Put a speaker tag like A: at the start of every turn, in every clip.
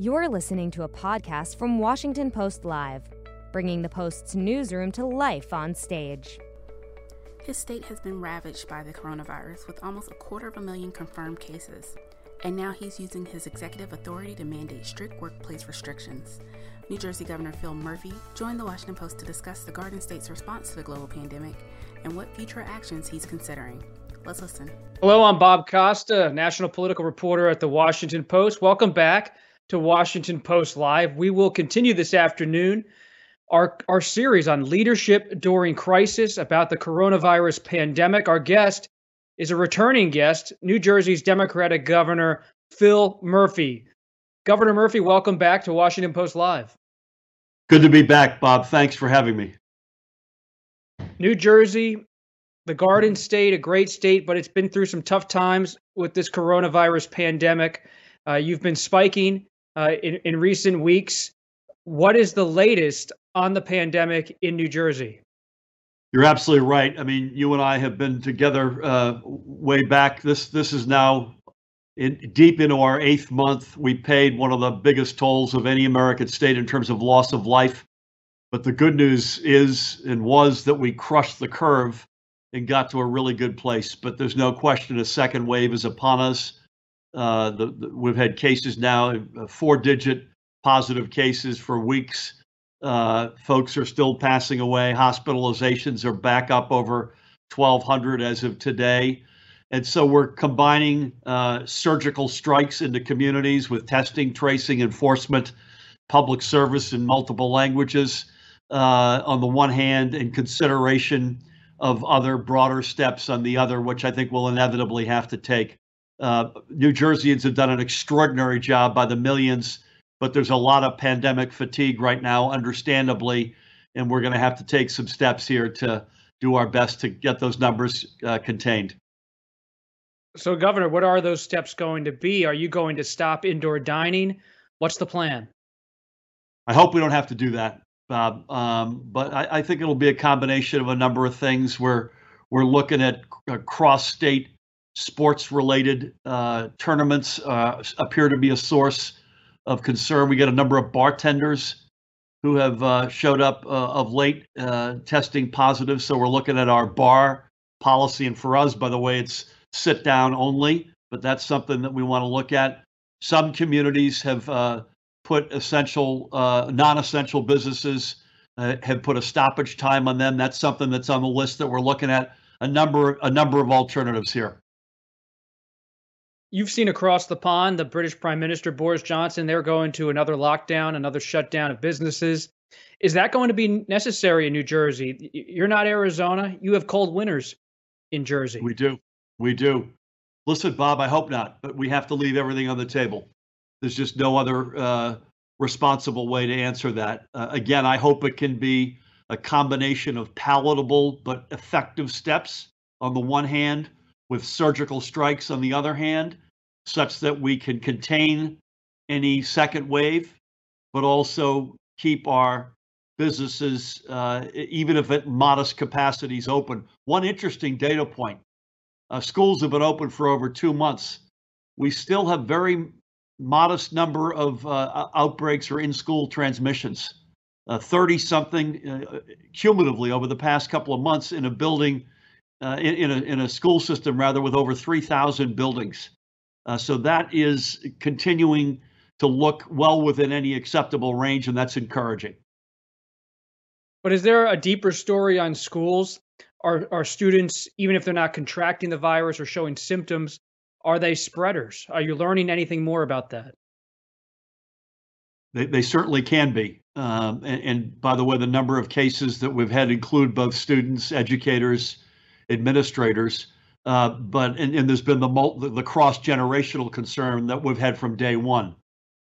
A: You're listening to a podcast from Washington Post Live, bringing the Post's newsroom to life on stage.
B: His state has been ravaged by the coronavirus with almost a quarter of a million confirmed cases. And now he's using his executive authority to mandate strict workplace restrictions. New Jersey Governor Phil Murphy joined the Washington Post to discuss the Garden State's response to the global pandemic and what future actions he's considering. Let's listen.
C: Hello, I'm Bob Costa, national political reporter at the Washington Post. Welcome back to Washington Post Live. We will continue this afternoon our, our series on leadership during crisis about the coronavirus pandemic. Our guest is a returning guest, New Jersey's Democratic Governor Phil Murphy. Governor Murphy, welcome back to Washington Post Live.
D: Good to be back, Bob. Thanks for having me.
C: New Jersey, the Garden State, a great state, but it's been through some tough times with this coronavirus pandemic. Uh, you've been spiking uh, in, in recent weeks. What is the latest on the pandemic in New Jersey?
D: You're absolutely right. I mean, you and I have been together uh, way back. This this is now in, deep into our eighth month. We paid one of the biggest tolls of any American state in terms of loss of life. But the good news is and was that we crushed the curve and got to a really good place. But there's no question a second wave is upon us. Uh, the, the, we've had cases now, uh, four digit positive cases for weeks. Uh, folks are still passing away. Hospitalizations are back up over 1,200 as of today. And so we're combining uh, surgical strikes into communities with testing, tracing, enforcement, public service in multiple languages uh, on the one hand, and consideration of other broader steps on the other, which I think we'll inevitably have to take. Uh, New Jerseyans have done an extraordinary job by the millions, but there's a lot of pandemic fatigue right now, understandably, and we're going to have to take some steps here to do our best to get those numbers uh, contained.
C: So, Governor, what are those steps going to be? Are you going to stop indoor dining? What's the plan?
D: I hope we don't have to do that, Bob. Um, but I, I, think it'll be a combination of a number of things. We're we're looking at cross state sports related uh, tournaments uh, appear to be a source of concern. We get a number of bartenders who have uh, showed up uh, of late uh, testing positive. So we're looking at our bar policy. And for us, by the way, it's sit down only, but that's something that we want to look at. Some communities have uh, put essential, non essential businesses. have put a stoppage time on them. That's something that's on the list that we're looking at. A number, a number of alternatives here
C: you've seen across the pond the British Prime Minister Boris Johnson, they're going to another lockdown, another shutdown of businesses. Is that going to be necessary in New Jersey? You're not Arizona. You have cold winters in Jersey.
D: We do. We do. Listen, Bob, I hope not, but we have to leave everything on the table. There's just no other uh, responsible way to answer that. Uh, again, I hope it can be a combination of palatable but effective steps on the one hand with surgical strikes on the other hand, such that we can contain any second wave, but also keep our businesses, uh, even if at modest capacities, open. One interesting data point uh, schools have been open for over two months. We still have very modest number of uh, outbreaks or in school transmissions. 30 something uh, cumulatively over the past couple of months in a building uh, in, in, a, in a school system rather with over 3,000 buildings. Uh, so that is continuing to look well within any acceptable range, and that's encouraging.
C: But is there a deeper story on schools? Are, are students, even if they're not contracting the virus or showing symptoms, are they spreaders? Are you learning anything more about that?
D: They, they certainly can be. Um, and, and, by the way, the number of cases that we've had include both students, educators, administrators. Uh, but and, and, there's been the, the, cross generational concern that we've had from day one.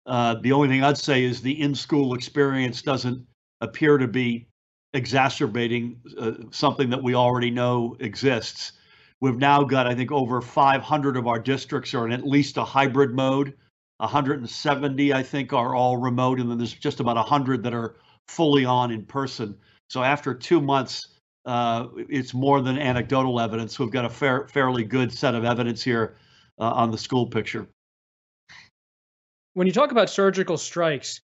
D: Uh, the only thing I'd say is the in school experience doesn't appear to be exacerbating uh, something that we already know exists. We've now got, I think, over 500 of our districts are in at least a hybrid mode. 170, I think, are all remote, and then there's just about 100 that are fully on in person. So after two months, uh, it's more than anecdotal evidence. We've got a fair, fairly good set of evidence here uh, on the school picture.
C: when you talk about surgical strikes,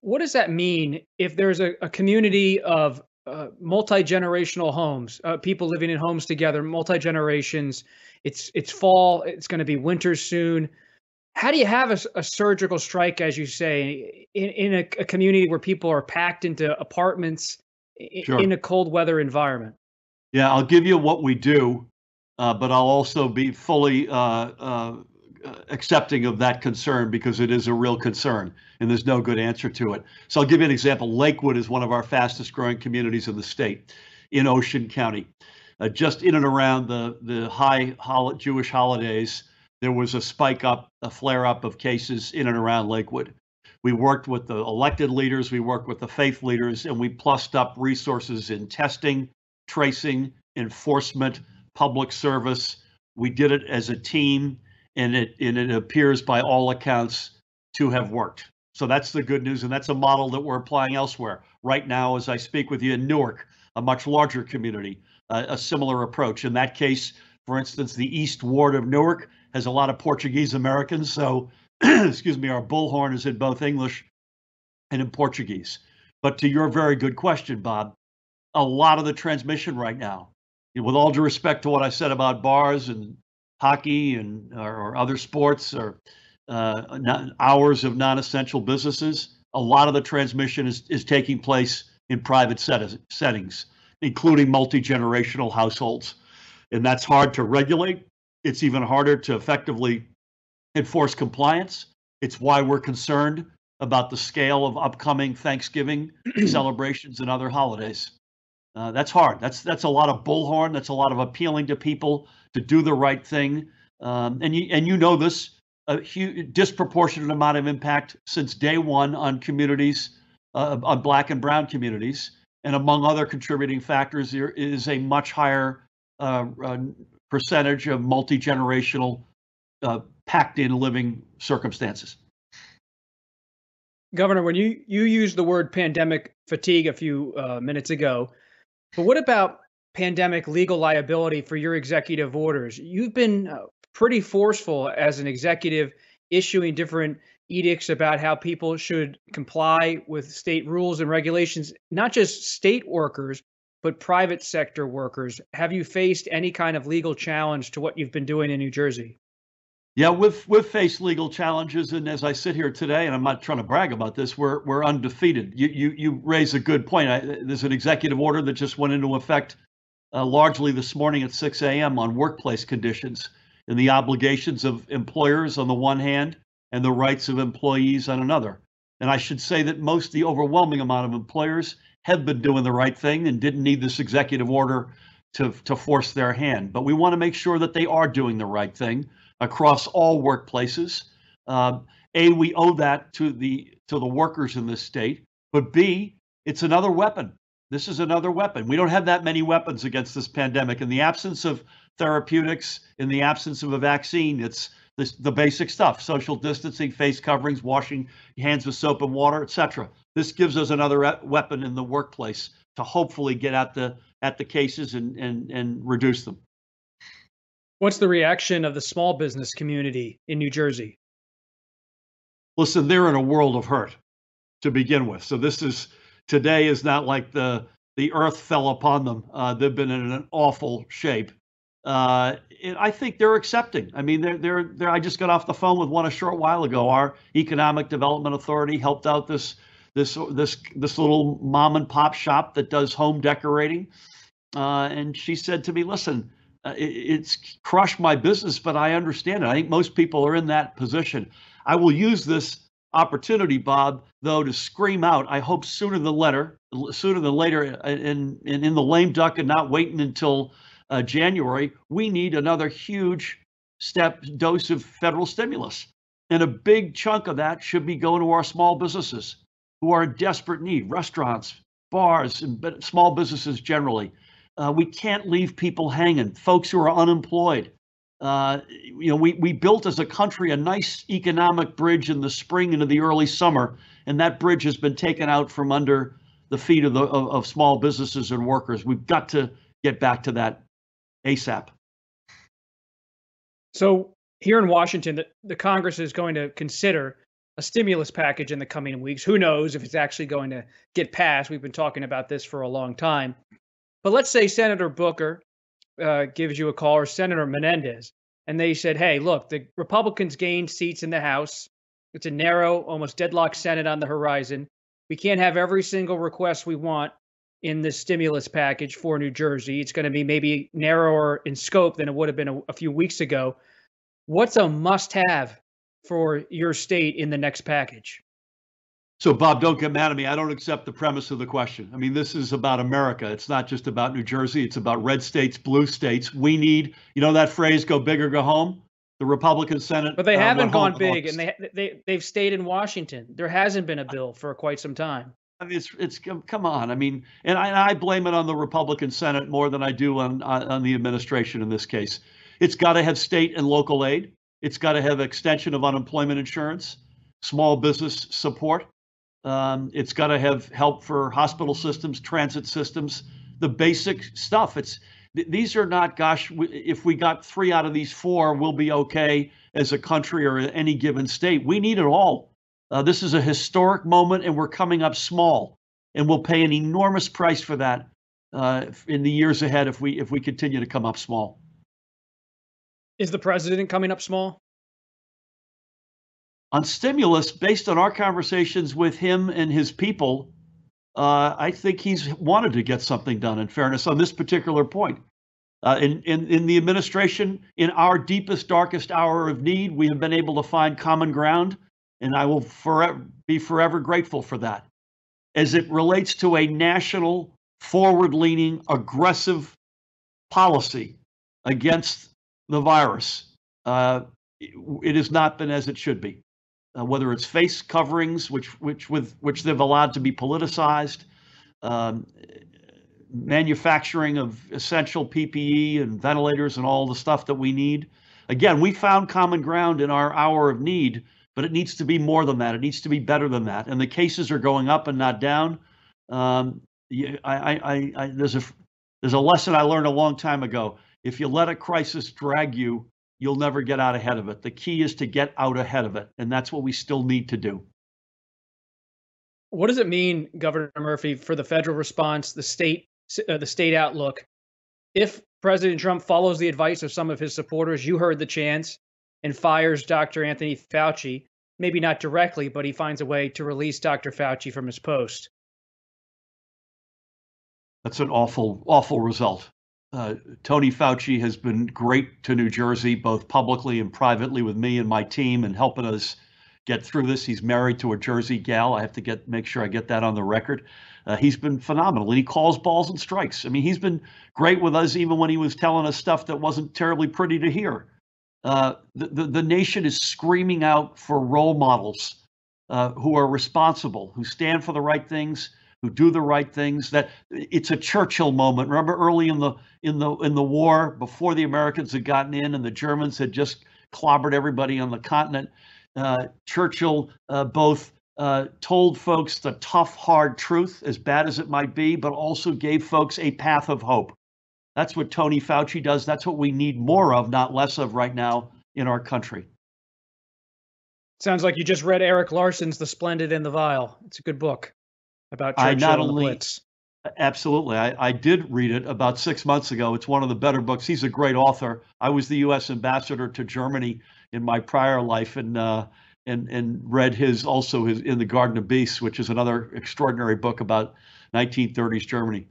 C: what does that mean if there's a, a community of uh, multi generational homes, uh, people living in homes together, multi generations? It's it's fall. It's going to be winter soon. How do you have a, a surgical strike, as you say, in, in a, a, community where people are packed into apartments sure. in a cold weather environment?
D: Yeah, I'll give you what we do, uh, but I'll also be fully uh, uh, accepting of that concern because it is a real concern and there's no good answer to it. So I'll give you an example. Lakewood is one of our fastest growing communities in the state in Ocean County. Uh, just in and around the, the high hol- Jewish holidays, there was a spike up, a flare up of cases in and around Lakewood. We worked with the elected leaders, we worked with the faith leaders, and we plussed up resources in testing, tracing, enforcement, public service. We did it as a team and it and it appears by all accounts to have worked. So that's the good news, and that's a model that we're applying elsewhere. Right now, as I speak with you in Newark, a much larger community, uh, a similar approach. In that case, for instance, the East Ward of Newark has a lot of Portuguese Americans, so excuse me, our bullhorn is in both English and in Portuguese. But to your very good question, Bob, a lot of the transmission right now, with all due respect to what I said about bars and hockey and or, or other sports or uh, hours of non-essential businesses, a lot of the transmission is, is taking place in private set- settings, including multi-generational households. And that's hard to regulate. It's even harder to effectively enforce compliance. It's why we're concerned about the scale of upcoming Thanksgiving celebrations and other holidays. Uh, that's hard. That's that's a lot of bullhorn. That's a lot of appealing to people to do the right thing. Um, and you and you know this a huge disproportionate amount of impact since day one on communities, uh, on Black and Brown communities, and among other contributing factors, there is a much higher uh, uh percentage of multi generational uh, packed in living circumstances.
C: Governor, when you you used the word pandemic fatigue a few uh, minutes ago, but what about pandemic legal liability for your executive orders? You've been uh, pretty forceful as an executive, issuing different edicts about how people should comply with state rules and regulations, not just state workers, but private sector workers. Have you faced any kind of legal challenge to what you've been doing in New Jersey?
D: Yeah, we've we've faced legal challenges, and as I sit here today, and I'm not trying to brag about this, we're we're undefeated. You you you raise a good point. I, there's an executive order that just went into effect uh, largely this morning at 6 a.m. on workplace conditions and the obligations of employers on the one hand and the rights of employees on another. And I should say that most, the overwhelming amount of employers have been doing the right thing and didn't need this executive order to to force their hand. But we want to make sure that they are doing the right thing across all workplaces. Uh, a, we owe that to the to the workers in this state, but B, it's another weapon. This is another weapon. We don't have that many weapons against this pandemic. In the absence of therapeutics, in the absence of a vaccine, it's this, the basic stuff: social distancing, face coverings, washing hands with soap and water, etc. This gives us another weapon in the workplace to hopefully get at the at the cases and and and reduce them.
C: What's the reaction of the small business community in New Jersey?
D: Listen, they're in a world of hurt to begin with. So this is today is not like the the earth fell upon them. Uh, they've been in an awful shape. Uh, I think they're accepting. I mean, they're, they're they're. I just got off the phone with one a short while ago. Our economic development authority helped out this this this this little mom and pop shop that does home decorating, uh, and she said to me, "Listen, uh, it, it's crushed my business, but I understand it. I think most people are in that position. I will use this opportunity, Bob, though, to scream out. I hope sooner than later, sooner than later, in in, in the lame duck, and not waiting until uh, January. We need another huge step dose of federal stimulus, and a big chunk of that should be going to our small businesses who are in desperate need, restaurants, bars, and small businesses generally. Uh, we can't leave people hanging, folks who are unemployed. Uh, you know, we, we built as a country a nice economic bridge in the spring into the early summer, and that bridge has been taken out from under the feet of the of, of small businesses and workers. We've got to get back to that ASAP.
C: So here in Washington, the, the Congress is going to consider a stimulus package in the coming weeks. Who knows if it's actually going to get passed? We've been talking about this for a long time. But let's say Senator Booker uh, gives you a call or Senator Menendez, and they said, hey, look, the Republicans gained seats in the House. It's a narrow, almost deadlocked Senate on the horizon. We can't have every single request we want in this stimulus package for New Jersey. It's going to be maybe narrower in scope than it would have been a, a few weeks ago. What's a must have for your state in the next package?
D: So, Bob, don't get mad at me. I don't accept the premise of the question. I mean, this is about America. It's not just about New Jersey. It's about red states, blue states. We need, you know, that phrase, go big or go home? The Republican Senate.
C: But they uh, haven't gone big and they, they, they've stayed in Washington. There hasn't been a bill for quite some time.
D: I mean, it's, it's come on. I mean, and I, and I blame it on the Republican Senate more than I do on, on, on the administration in this case. It's got to have state and local aid. It's got to have extension of unemployment insurance, small business support. Um, it's got to have help for hospital systems, transit systems, the basic stuff. It's these are not, gosh, if we got three out of these four, we'll be okay as a country or any given state. We need it all. Uh, this is a historic moment, and we're coming up small, and we'll pay an enormous price for that uh, in the years ahead if we if we continue to come up small.
C: Is the president coming up small?
D: On stimulus, based on our conversations with him and his people, uh, I think he's wanted to get something done. In fairness, on this particular point, uh, in, in in the administration, in our deepest, darkest hour of need, we have been able to find common ground, and I will forever be forever grateful for that. As it relates to a national, forward-leaning, aggressive policy against the virus. Uh, it has not been as it should be. Uh, whether it's face coverings, which which with which they've allowed to be politicized, um, manufacturing of essential PPE and ventilators and all the stuff that we need. Again, we found common ground in our hour of need, but it needs to be more than that. It needs to be better than that. And the cases are going up and not down. Um, I, I, I, there's a there's a lesson I learned a long time ago. If you let a crisis drag you, you'll never get out ahead of it. The key is to get out ahead of it, and that's what we still need to do.
C: What does it mean, Governor Murphy, for the federal response, the state, uh, the state outlook? If President Trump follows the advice of some of his supporters, you heard the chance, and fires Dr. Anthony Fauci, maybe not directly, but he finds a way to release Dr. Fauci from his post.
D: That's an awful, awful result. Uh, Tony Fauci has been great to New Jersey, both publicly and privately, with me and my team, and helping us get through this. He's married to a Jersey gal. I have to get make sure I get that on the record. Uh, he's been phenomenal, and he calls balls and strikes. I mean, he's been great with us, even when he was telling us stuff that wasn't terribly pretty to hear. Uh, the, the, the nation is screaming out for role models uh, who are responsible, who stand for the right things, who do the right things. That it's a Churchill moment. Remember early in the in the in the war, before the Americans had gotten in and the Germans had just clobbered everybody on the continent. Uh, Churchill uh, both uh, told folks the tough, hard truth, as bad as it might be, but also gave folks a path of hope. That's what Tony Fauci does. That's what we need more of, not less of, right now in our country.
C: Sounds like you just read Erik Larson's The Splendid and the Vile. It's a good book about Churchill I not only, Blitz.
D: Absolutely. I, I did read it about six months ago. It's one of the better books. He's a great author. I was the U.S. ambassador to Germany in my prior life and uh, and and read his also his in the Garden of Beasts, which is another extraordinary book about 1930s Germany.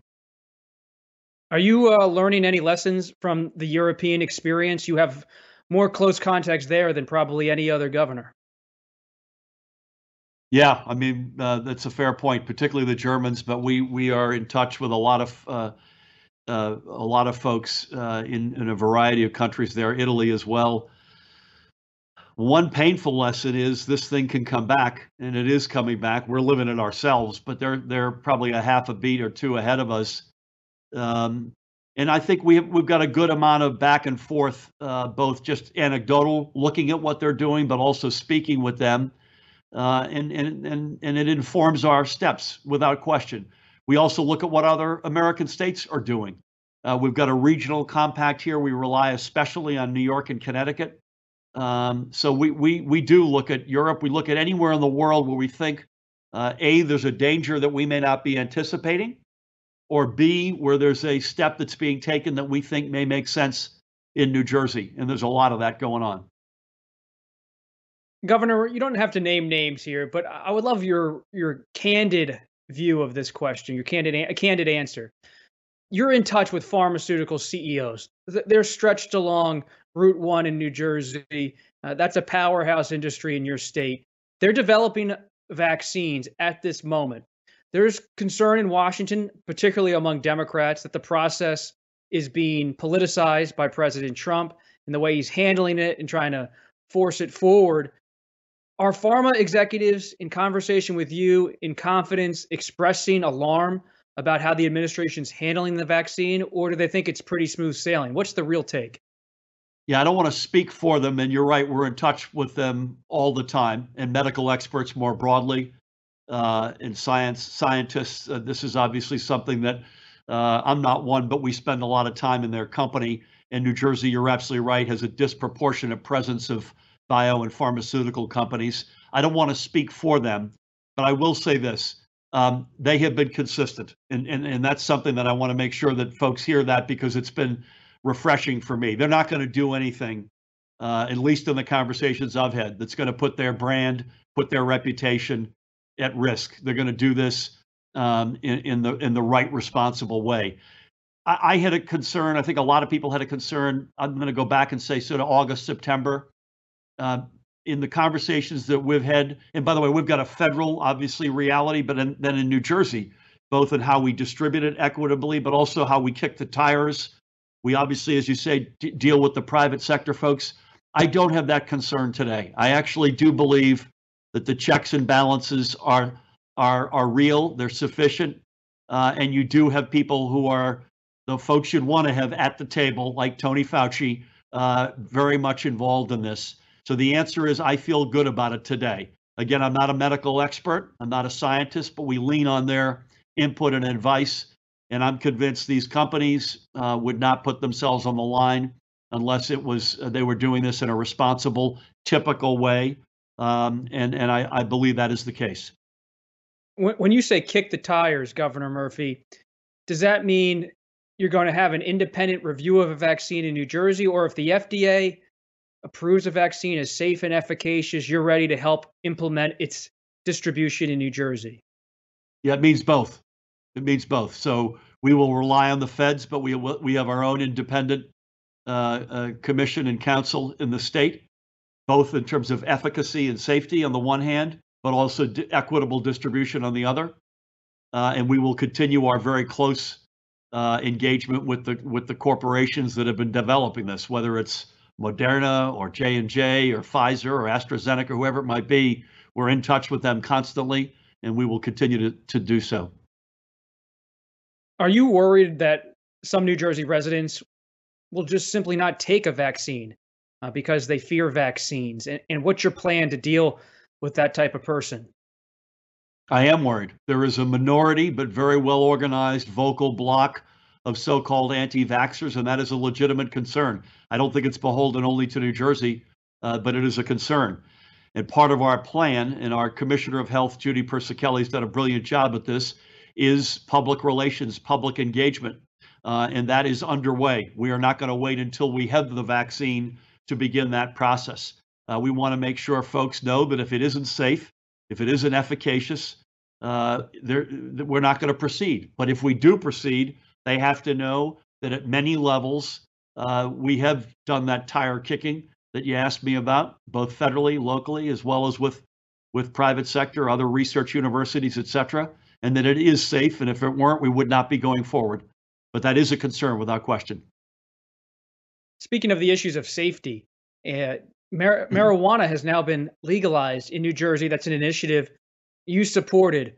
C: Are you uh, learning any lessons from the European experience? You have more close contacts there than probably any other governor.
D: Yeah, I mean uh, that's a fair point, particularly the Germans. But we we are in touch with a lot of uh, uh, a lot of folks uh, in in a variety of countries there, Italy as well. One painful lesson is this thing can come back, and it is coming back. We're living it ourselves, but they're they're probably a half a beat or two ahead of us. Um, and I think we have, we've got a good amount of back and forth, uh, both just anecdotal, looking at what they're doing, but also speaking with them uh, and, and, and, and it informs our steps without question. We also look at what other American states are doing. Uh, we've got a regional compact here. We rely especially on New York and Connecticut. Um, so we, we, we do look at Europe. We look at anywhere in the world where we think, uh, A, there's a danger that we may not be anticipating, or B, where there's a step that's being taken that we think may make sense in New Jersey. And there's a lot of that going on.
C: Governor, you don't have to name names here, but I would love your your candid view of this question, your candid a candid answer. You're in touch with pharmaceutical CEOs. They're stretched along Route One in New Jersey. Uh, that's a powerhouse industry in your state. They're developing vaccines at this moment. There's concern in Washington, particularly among Democrats, that the process is being politicized by President Trump and the way he's handling it and trying to force it forward. Are pharma executives in conversation with you in confidence expressing alarm about how the administration's handling the vaccine, or do they think it's pretty smooth sailing? What's the real take?
D: Yeah, I don't want to speak for them. And you're right, we're in touch with them all the time and medical experts more broadly uh, and science scientists. Uh, this is obviously something that uh, I'm not one, but we spend a lot of time in their company. And New Jersey, you're absolutely right, has a disproportionate presence of bio and pharmaceutical companies. I don't want to speak for them, but I will say this. Um, they have been consistent. And, and, and that's something that I want to make sure that folks hear that because it's been refreshing for me. They're not going to do anything, uh, at least in the conversations I've had, that's going to put their brand, put their reputation at risk. They're going to do this um, in, in, the in the right, responsible way. I, I, had a concern. I think a lot of people had a concern. I'm going to go back and say sort of August, September. Uh, in the conversations that we've had, and by the way, we've got a federal, obviously, reality, but in, then in New Jersey, both in how we distribute it equitably, but also how we kick the tires we obviously, as you say, d- deal with the private sector folks. I don't have that concern today. I actually do believe that the checks and balances are are are real. They're sufficient, uh, and you do have people who are the folks you'd want to have at the table, like Tony Fauci, uh, very much involved in this. So the answer is, I feel good about it today. Again, I'm not a medical expert. I'm not a scientist, but we lean on their input and advice and I'm convinced these companies uh, would not put themselves on the line unless it was uh, they were doing this in a responsible, typical way. Um, and and I, I believe that is the case.
C: When, when you say kick the tires, Governor Murphy, does that mean you're going to have an independent review of a vaccine in New Jersey, or if the FDA approves a vaccine as safe and efficacious, you're ready to help implement its distribution in New Jersey?
D: Yeah, it means both. It means both. So we will rely on the feds, but we we have our own independent uh, uh, commission and council in the state, both in terms of efficacy and safety on the one hand, but also equitable distribution on the other. Uh, and we will continue our very close uh, engagement with the with the corporations that have been developing this, whether it's Moderna or J and J or Pfizer or AstraZeneca, or whoever it might be. We're in touch with them constantly, and we will continue to, to do so.
C: Are you worried that some New Jersey residents will just simply not take a vaccine uh, because they fear vaccines? And, and what's your plan to deal with that type of person?
D: I am worried. There is a minority, but very well organized, vocal bloc of so called anti vaxxers, and that is a legitimate concern. I don't think it's beholden only to New Jersey, uh, but it is a concern. And part of our plan, and our Commissioner of Health, Judy Persichilli, has done a brilliant job at this, is public relations, public engagement. Uh, and that is underway. We are not going to wait until we have the vaccine to begin that process. Uh, we want to make sure folks know that if it isn't safe, if it isn't efficacious, uh, we're not going to proceed. But if we do proceed, they have to know that at many levels, uh, we have done that tire kicking that you asked me about, both federally, locally, as well as with with private sector, other research universities, et cetera and that it is safe. And if it weren't, we would not be going forward. But that is a concern without question.
C: Speaking of the issues of safety, uh, mar- mm-hmm. marijuana has now been legalized in New Jersey. That's an initiative you supported.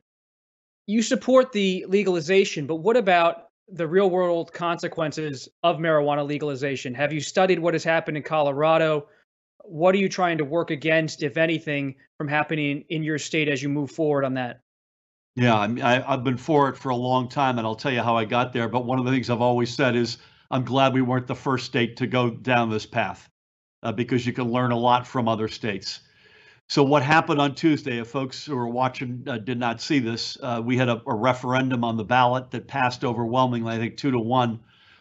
C: You support the legalization, but what about the real world consequences of marijuana legalization? Have you studied what has happened in Colorado? What are you trying to work against, if anything, from happening in your state as you move forward on that?
D: Yeah, I, I've been for it for a long time, and I'll tell you how I got there. But one of the things I've always said is I'm glad we weren't the first state to go down this path. uh, because you can learn a lot from other states. So what happened on Tuesday? If folks who are watching uh, did not see this, uh, we had a, a, referendum on the ballot that passed overwhelmingly, I think two to one,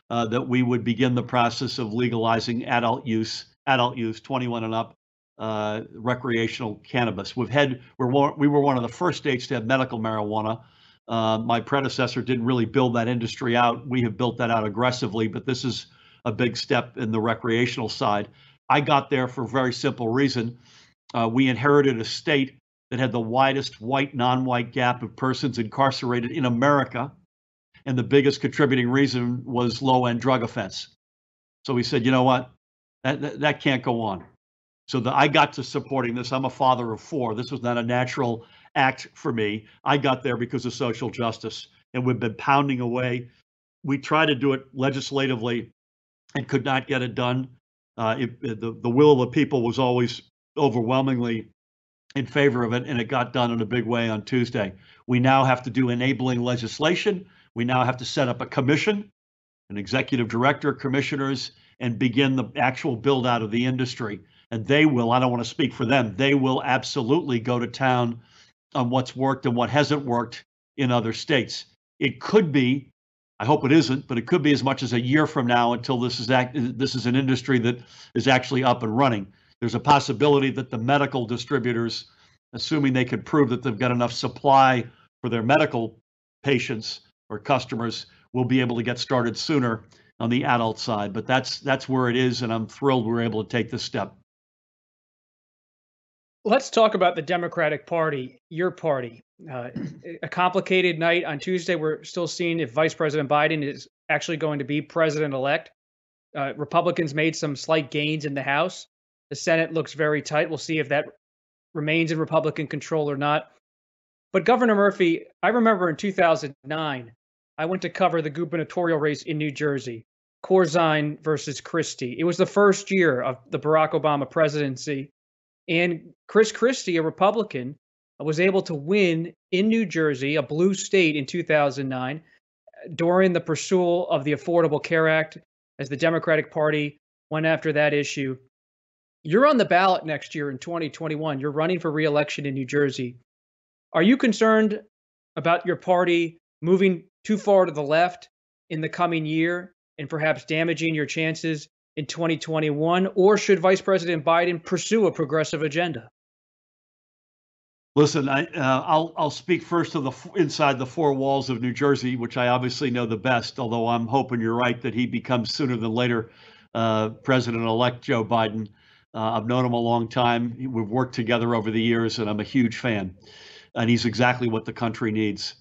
D: uh, that we would begin the process of legalizing adult use, adult use, 21 and up, uh, recreational cannabis. We've had we're we were one of the first states to have medical marijuana. Uh, my predecessor didn't really build that industry out. We have built that out aggressively, but this is a big step in the recreational side. I got there for a very simple reason uh, we inherited a state that had the widest white non white gap of persons incarcerated in America. And the biggest contributing reason was low end drug offense. So we said, you know what? That, that, that can't go on. So the, I got to supporting this. I'm a father of four. This was not a natural act for me. I got there because of social justice, and we've been pounding away. We tried to do it legislatively and could not get it done. Uh, it, the, the will of the people was always overwhelmingly in favor of it, and it got done in a big way on Tuesday. We now have to do enabling legislation. We now have to set up a commission, an executive director, commissioners, and begin the actual build out of the industry. And they will, I don't want to speak for them, they will absolutely go to town on what's worked and what hasn't worked in other states. It could be, I hope it isn't, but it could be as much as a year from now until this is act, this is an industry that is actually up and running. There's a possibility that the medical distributors, assuming they could prove that they've got enough supply for their medical patients or customers, will be able to get started sooner on the adult side. But that's that's where it is, and I'm thrilled we're able to take this step.
C: Let's talk about the Democratic Party, your party. Uh, a complicated night on Tuesday. We're still seeing if Vice President Biden is actually going to be president elect. Uh, Republicans made some slight gains in the House. The Senate looks very tight. We'll see if that remains in Republican control or not. But Governor Murphy, I remember in 2009, I went to cover the gubernatorial race in New Jersey, Corzine versus Christie. It was the first year of the Barack Obama presidency. And Chris Christie, a Republican, was able to win in New Jersey, a blue state, in 2009 during the pursuit of the Affordable Care Act as the Democratic Party went after that issue. You're on the ballot next year in 2021. You're running for reelection in New Jersey. Are you concerned about your party moving too far to the left in the coming year and perhaps damaging your chances in 2021? Or should Vice President Biden pursue a progressive agenda?
D: Listen, I, uh, I'll I'll speak first of the inside the four walls of New Jersey, which I obviously know the best. Although I'm hoping you're right that he becomes sooner than later uh, President-elect Joe Biden. Uh, I've known him a long time. We've worked together over the years, and I'm a huge fan. And he's exactly what the country needs.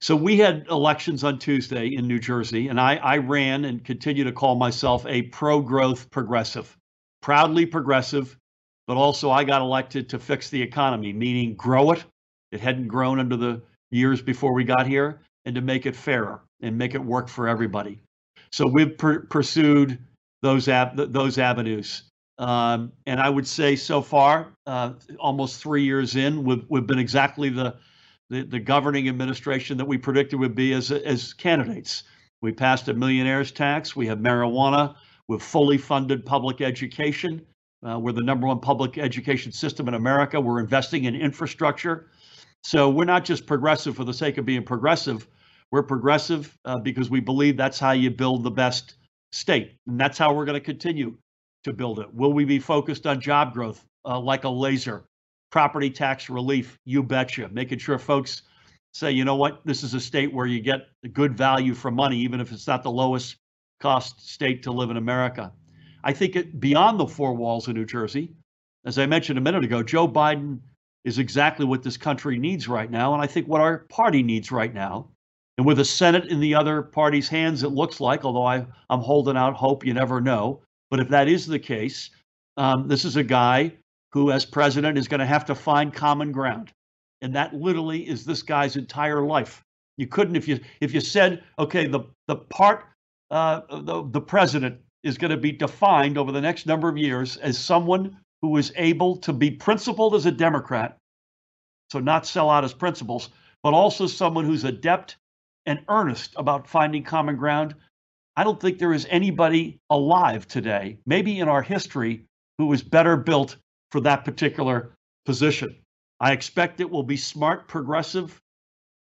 D: So we had elections on Tuesday in New Jersey, and I, I ran and continue to call myself a pro-growth progressive, proudly progressive, but also I got elected to fix the economy, meaning grow it. It hadn't grown under the years before we got here, and to make it fairer and make it work for everybody. So we've pursued those ab- those avenues. Um, and I would say so far, uh, almost three years in, we've, we've been exactly the, the, the governing administration that we predicted would be as as candidates. We passed a millionaires tax. We have marijuana. We've fully funded public education. Uh, we're the number one public education system in America. We're investing in infrastructure. So we're not just progressive for the sake of being progressive. We're progressive uh, because we believe that's how you build the best state, and that's how we're going to continue to build it? Will we be focused on job growth uh, like a laser? Property tax relief, you betcha. Making sure folks say, you know what, this is a state where you get good value for money, even if it's not the lowest cost state to live in America. I think it, beyond the four walls of New Jersey, as I mentioned a minute ago, Joe Biden is exactly what this country needs right now, and I think what our party needs right now. And with the Senate in the other party's hands, it looks like, although I, I'm holding out hope, you never know, but if that is the case, um, this is a guy who, as president, is going to have to find common ground, and that literally is this guy's entire life. You couldn't if you if you said, okay, the the part uh, the the president is going to be defined over the next number of years as someone who is able to be principled as a Democrat, so not sell out his principles, but also someone who's adept and earnest about finding common ground I don't think there is anybody alive today, maybe in our history, who is better built for that particular position. I expect it will be smart, progressive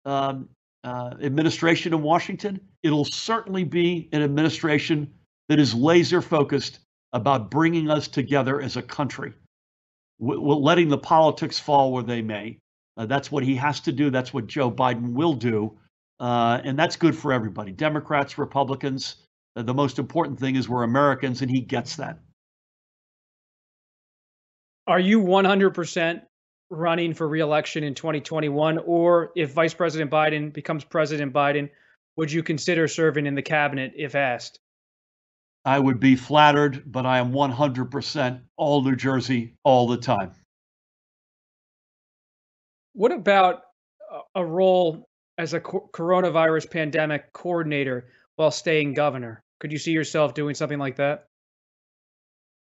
D: um, uh, administration in Washington. It'll certainly be an administration that is laser focused about bringing us together as a country, w- letting the politics fall where they may. Uh, that's what he has to do. That's what Joe Biden will do. Uh, and that's good for everybody Democrats, Republicans. Uh, the most important thing is we're Americans, and he gets that.
C: Are you 100% running for reelection in 2021? Or if Vice President Biden becomes President Biden, would you consider serving in the cabinet if asked?
D: I would be flattered, but I am 100% all New Jersey all the time.
C: What about a role as a coronavirus pandemic coordinator while staying governor? Could you see yourself doing something like that?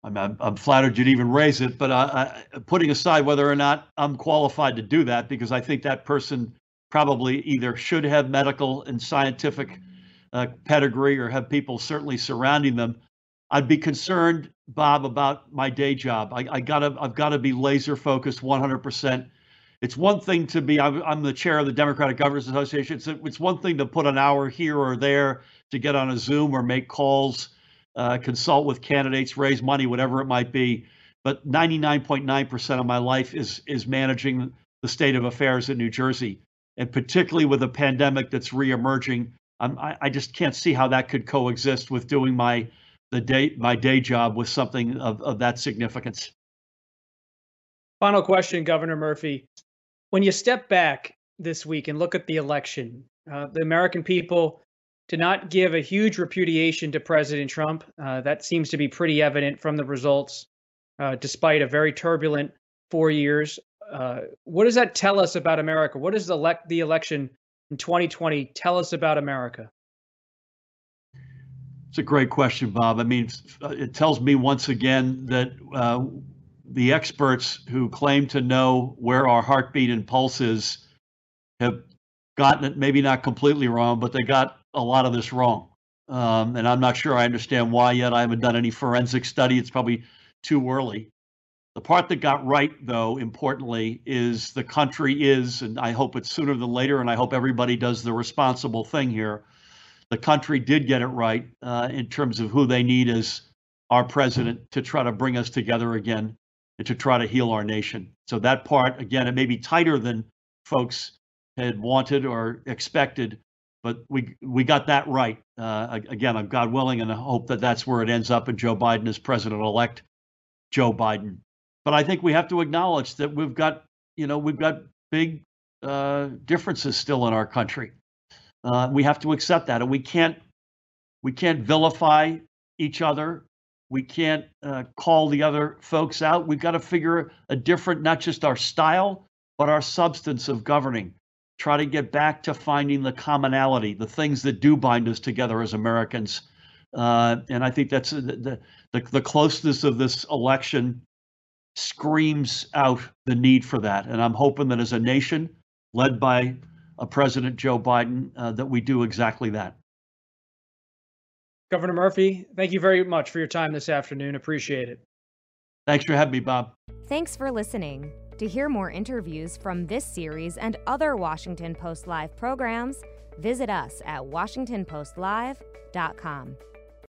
D: I'm, I'm, I'm flattered you'd even raise it, but I, putting aside whether or not I'm qualified to do that, because I think that person probably either should have medical and scientific uh, pedigree or have people certainly surrounding them. I'd be concerned, Bob, about my day job. I, I gotta, I've got to be laser focused, 100%. It's one thing to be. I'm, I'm the chair of the Democratic Governors Association. It's, it's one thing to put an hour here or there to get on a Zoom or make calls uh, consult with candidates, raise money, whatever it might be. But 99.9% of my life is is managing the state of affairs in New Jersey, and particularly with a pandemic that's reemerging, I'm, I, I just can't see how that could coexist with doing my the day my day job with something of, of that significance.
C: Final question, Governor Murphy. When you step back this week and look at the election, uh, the American people did not give a huge repudiation to President Trump. Uh, that seems to be pretty evident from the results, uh, despite a very turbulent four years. Uh, what does that tell us about America? What does the, elect- the election in 2020 tell us about America?
D: It's a great question, Bob. I mean, it tells me once again that uh, the experts who claim to know where our heartbeat and pulse is have gotten it maybe not completely wrong, but they got a lot of this wrong. Um, and I'm not sure I understand why yet. I haven't done any forensic study. It's probably too early. The part that got right, though, importantly, is the country is, and I hope it's sooner than later, and I hope everybody does the responsible thing here. The country did get it right uh, in terms of who they need as our president to try to bring us together again and to try to heal our nation. So that part, again, it may be tighter than folks had wanted or expected, but we we got that right. Uh, again, I'm God willing, and I hope that that's where it ends up, and Joe Biden is president-elect Joe Biden. But I think we have to acknowledge that we've got you know we've got big uh, differences still in our country. Uh, we have to accept that, and we can't we can't vilify each other. We can't uh, call the other folks out. We've got to figure a different, not just our style, but our substance of governing try to get back to finding the commonality, the things that do bind us together as Americans. Uh, and I think that's the, the, the closeness of this election screams out the need for that. And I'm hoping that as a nation, led by a President Joe Biden, uh, that we do exactly that.
C: Governor Murphy, thank you very much for your time this afternoon. Appreciate it.
D: Thanks for having me, Bob.
A: Thanks for listening. To hear more interviews from this series and other Washington Post Live programs, visit us at WashingtonPostLive.com.